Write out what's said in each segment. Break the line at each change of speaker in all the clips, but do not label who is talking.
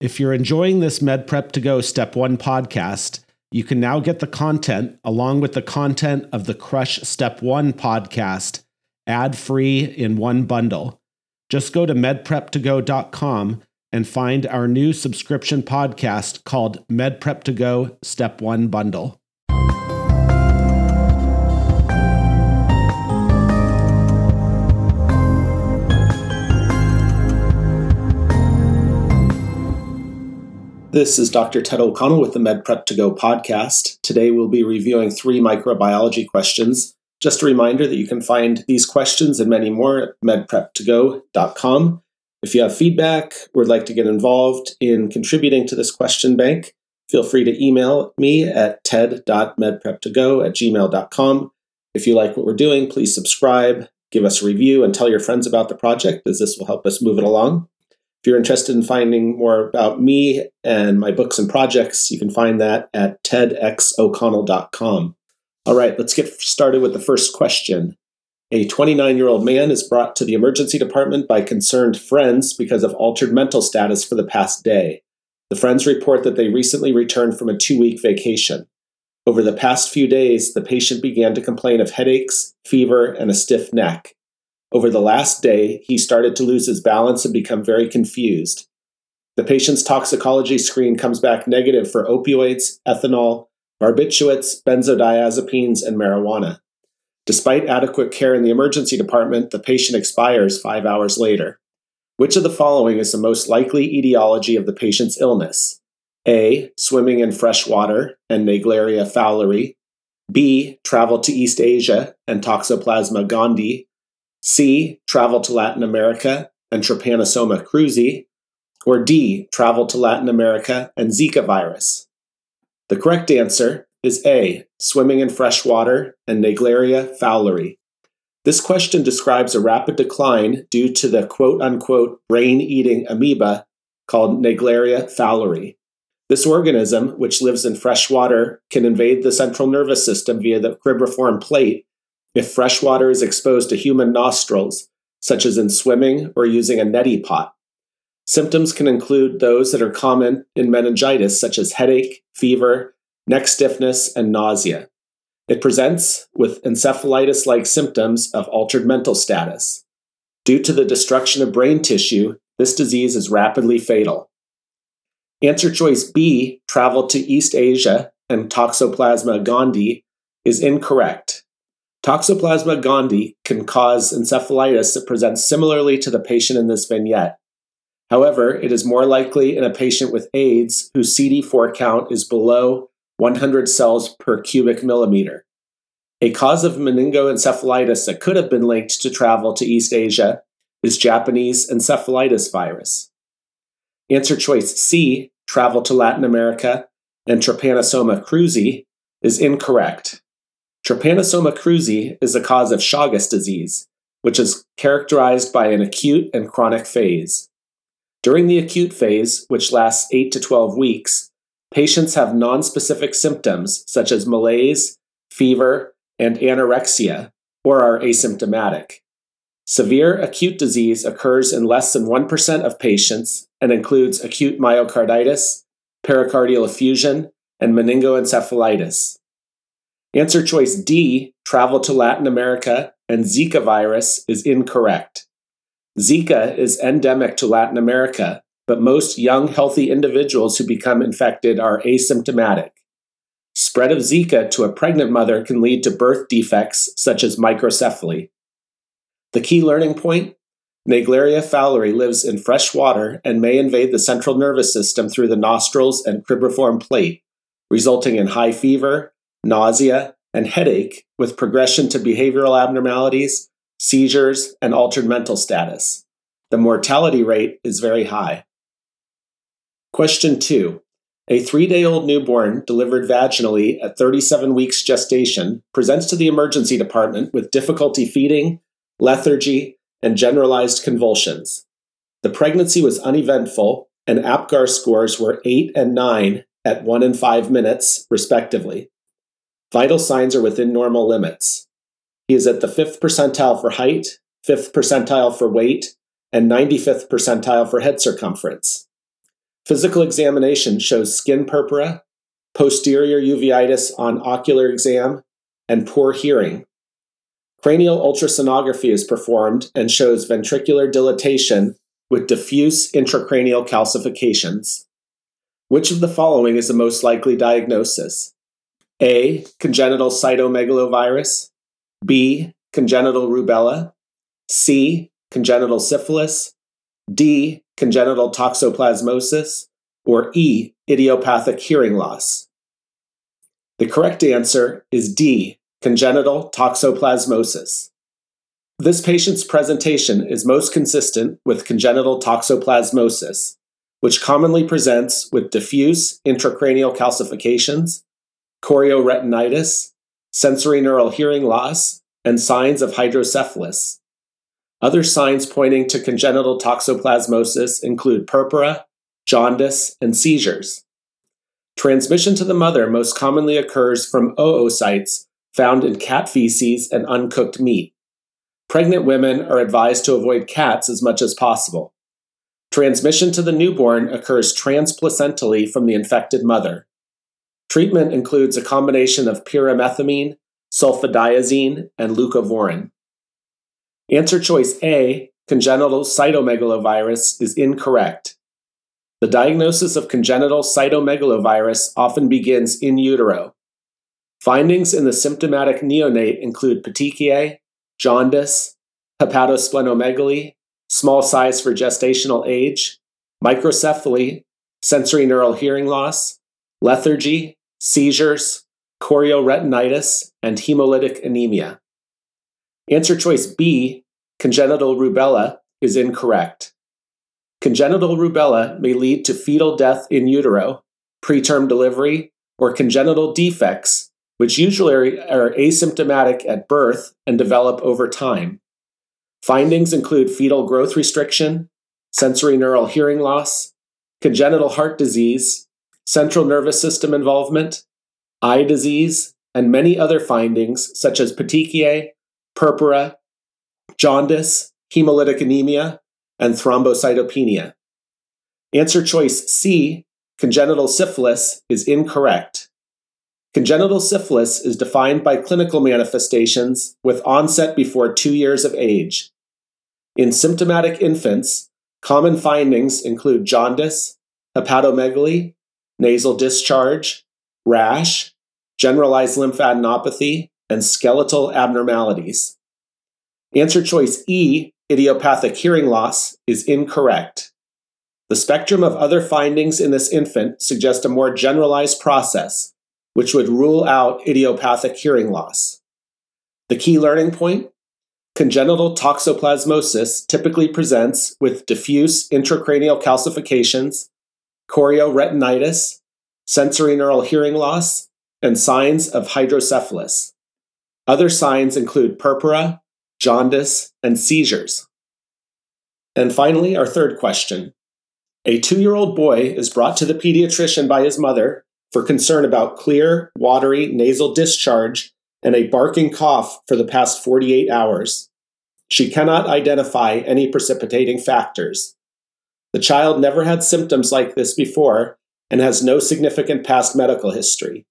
If you're enjoying this Med Prep to Go Step 1 podcast, you can now get the content along with the content of the Crush Step 1 podcast ad free in one bundle. Just go to medprep2go.com and find our new subscription podcast called Med Prep to Go Step 1 Bundle. This is Dr. Ted O'Connell with the Med Prep to Go podcast. Today we'll be reviewing three microbiology questions. Just a reminder that you can find these questions and many more at medprep2go.com. If you have feedback or would like to get involved in contributing to this question bank, feel free to email me at ted.medprep2go at gmail.com. If you like what we're doing, please subscribe, give us a review, and tell your friends about the project, as this will help us move it along. If you're interested in finding more about me and my books and projects, you can find that at tedxoconnell.com. All right, let's get started with the first question. A 29 year old man is brought to the emergency department by concerned friends because of altered mental status for the past day. The friends report that they recently returned from a two week vacation. Over the past few days, the patient began to complain of headaches, fever, and a stiff neck. Over the last day, he started to lose his balance and become very confused. The patient's toxicology screen comes back negative for opioids, ethanol, barbiturates, benzodiazepines, and marijuana. Despite adequate care in the emergency department, the patient expires five hours later. Which of the following is the most likely etiology of the patient's illness? A. Swimming in fresh water and Naegleria fowleri. B. Travel to East Asia and Toxoplasma gondii C. Travel to Latin America and Trypanosoma cruzi. Or D. Travel to Latin America and Zika virus. The correct answer is A. Swimming in fresh water and Naegleria fowleri. This question describes a rapid decline due to the quote unquote brain eating amoeba called Naegleria fowleri. This organism, which lives in fresh water, can invade the central nervous system via the cribriform plate if fresh water is exposed to human nostrils, such as in swimming or using a neti pot. Symptoms can include those that are common in meningitis, such as headache, fever, neck stiffness, and nausea. It presents with encephalitis like symptoms of altered mental status. Due to the destruction of brain tissue, this disease is rapidly fatal. Answer choice B, travel to East Asia and Toxoplasma gondii, is incorrect. Toxoplasma gondii can cause encephalitis that presents similarly to the patient in this vignette. However, it is more likely in a patient with AIDS whose CD4 count is below 100 cells per cubic millimeter. A cause of meningoencephalitis that could have been linked to travel to East Asia is Japanese encephalitis virus. Answer choice C, travel to Latin America, and Trypanosoma cruzi, is incorrect. Trypanosoma cruzi is a cause of Chagas disease, which is characterized by an acute and chronic phase. During the acute phase, which lasts 8 to 12 weeks, patients have nonspecific symptoms such as malaise, fever, and anorexia, or are asymptomatic. Severe acute disease occurs in less than 1% of patients and includes acute myocarditis, pericardial effusion, and meningoencephalitis. Answer choice D, travel to Latin America and Zika virus, is incorrect. Zika is endemic to Latin America, but most young, healthy individuals who become infected are asymptomatic. Spread of Zika to a pregnant mother can lead to birth defects such as microcephaly. The key learning point Naegleria fowleri lives in fresh water and may invade the central nervous system through the nostrils and cribriform plate, resulting in high fever, nausea, and headache with progression to behavioral abnormalities, seizures, and altered mental status. The mortality rate is very high. Question 2. A three day old newborn delivered vaginally at 37 weeks gestation presents to the emergency department with difficulty feeding, lethargy, and generalized convulsions. The pregnancy was uneventful, and APGAR scores were 8 and 9 at 1 and 5 minutes, respectively. Vital signs are within normal limits. He is at the fifth percentile for height, fifth percentile for weight, and 95th percentile for head circumference. Physical examination shows skin purpura, posterior uveitis on ocular exam, and poor hearing. Cranial ultrasonography is performed and shows ventricular dilatation with diffuse intracranial calcifications. Which of the following is the most likely diagnosis? A. Congenital cytomegalovirus. B. Congenital rubella. C. Congenital syphilis. D. Congenital toxoplasmosis. Or E. Idiopathic hearing loss. The correct answer is D. Congenital toxoplasmosis. This patient's presentation is most consistent with congenital toxoplasmosis, which commonly presents with diffuse intracranial calcifications, chorioretinitis, sensory neural hearing loss, and signs of hydrocephalus. Other signs pointing to congenital toxoplasmosis include purpura, jaundice, and seizures. Transmission to the mother most commonly occurs from oocytes found in cat feces and uncooked meat. Pregnant women are advised to avoid cats as much as possible. Transmission to the newborn occurs transplacentally from the infected mother. Treatment includes a combination of pyrimethamine, sulfadiazine, and leucovorin. Answer choice A, congenital cytomegalovirus, is incorrect. The diagnosis of congenital cytomegalovirus often begins in utero. Findings in the symptomatic neonate include petechiae, jaundice, hepatosplenomegaly, small size for gestational age, microcephaly, sensory neural hearing loss, lethargy, seizures, chorioretinitis, and hemolytic anemia. Answer choice B, congenital rubella, is incorrect. Congenital rubella may lead to fetal death in utero, preterm delivery, or congenital defects which usually are asymptomatic at birth and develop over time. Findings include fetal growth restriction, sensory neural hearing loss, congenital heart disease, central nervous system involvement, eye disease, and many other findings such as petechiae, purpura, jaundice, hemolytic anemia, and thrombocytopenia. Answer choice C, congenital syphilis, is incorrect. Congenital syphilis is defined by clinical manifestations with onset before two years of age. In symptomatic infants, common findings include jaundice, hepatomegaly, nasal discharge, rash, generalized lymphadenopathy, and skeletal abnormalities. Answer choice E, idiopathic hearing loss, is incorrect. The spectrum of other findings in this infant suggest a more generalized process which would rule out idiopathic hearing loss. The key learning point congenital toxoplasmosis typically presents with diffuse intracranial calcifications, chorioretinitis, sensory neural hearing loss, and signs of hydrocephalus. Other signs include purpura, jaundice, and seizures. And finally, our third question. A two year old boy is brought to the pediatrician by his mother for concern about clear, watery nasal discharge and a barking cough for the past 48 hours. She cannot identify any precipitating factors. The child never had symptoms like this before and has no significant past medical history.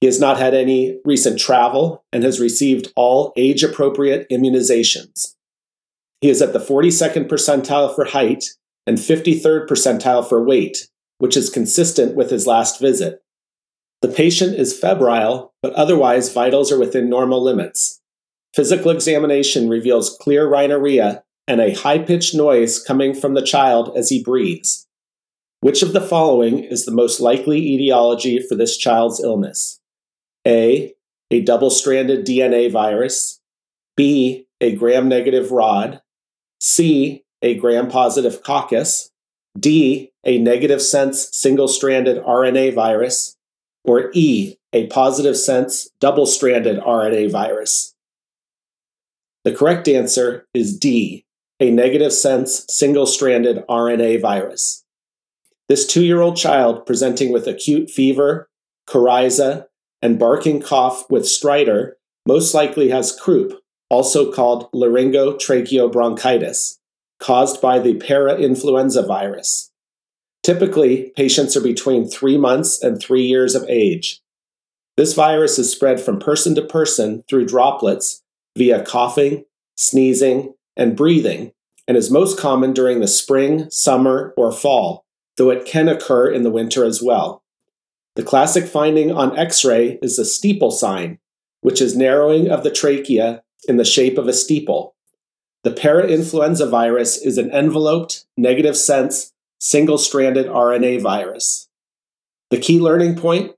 He has not had any recent travel and has received all age appropriate immunizations. He is at the 42nd percentile for height and 53rd percentile for weight, which is consistent with his last visit. The patient is febrile, but otherwise vitals are within normal limits. Physical examination reveals clear rhinorrhea and a high pitched noise coming from the child as he breathes. Which of the following is the most likely etiology for this child's illness? A. A double stranded DNA virus. B. A gram negative rod. C. A gram positive coccus. D, a negative sense single stranded RNA virus, or E, a positive sense double stranded RNA virus? The correct answer is D, a negative sense single stranded RNA virus. This two year old child presenting with acute fever, coryza, and barking cough with stridor most likely has croup, also called laryngotracheobronchitis caused by the parainfluenza virus. Typically, patients are between three months and three years of age. This virus is spread from person to person through droplets via coughing, sneezing, and breathing, and is most common during the spring, summer, or fall, though it can occur in the winter as well. The classic finding on X ray is the steeple sign, which is narrowing of the trachea in the shape of a steeple. The parainfluenza virus is an enveloped, negative sense, single stranded RNA virus. The key learning point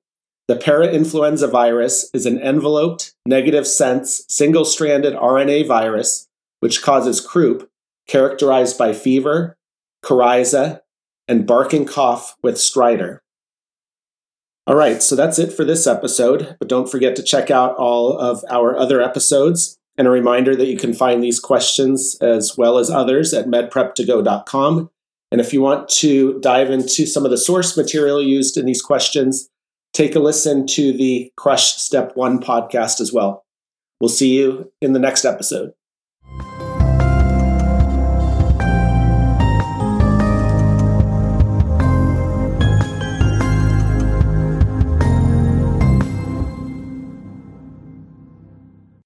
the parainfluenza virus is an enveloped, negative sense, single stranded RNA virus which causes croup, characterized by fever, coryza, and barking cough with stridor. All right, so that's it for this episode, but don't forget to check out all of our other episodes. And a reminder that you can find these questions as well as others at medprep2go.com. And if you want to dive into some of the source material used in these questions, take a listen to the Crush Step 1 podcast as well. We'll see you in the next episode.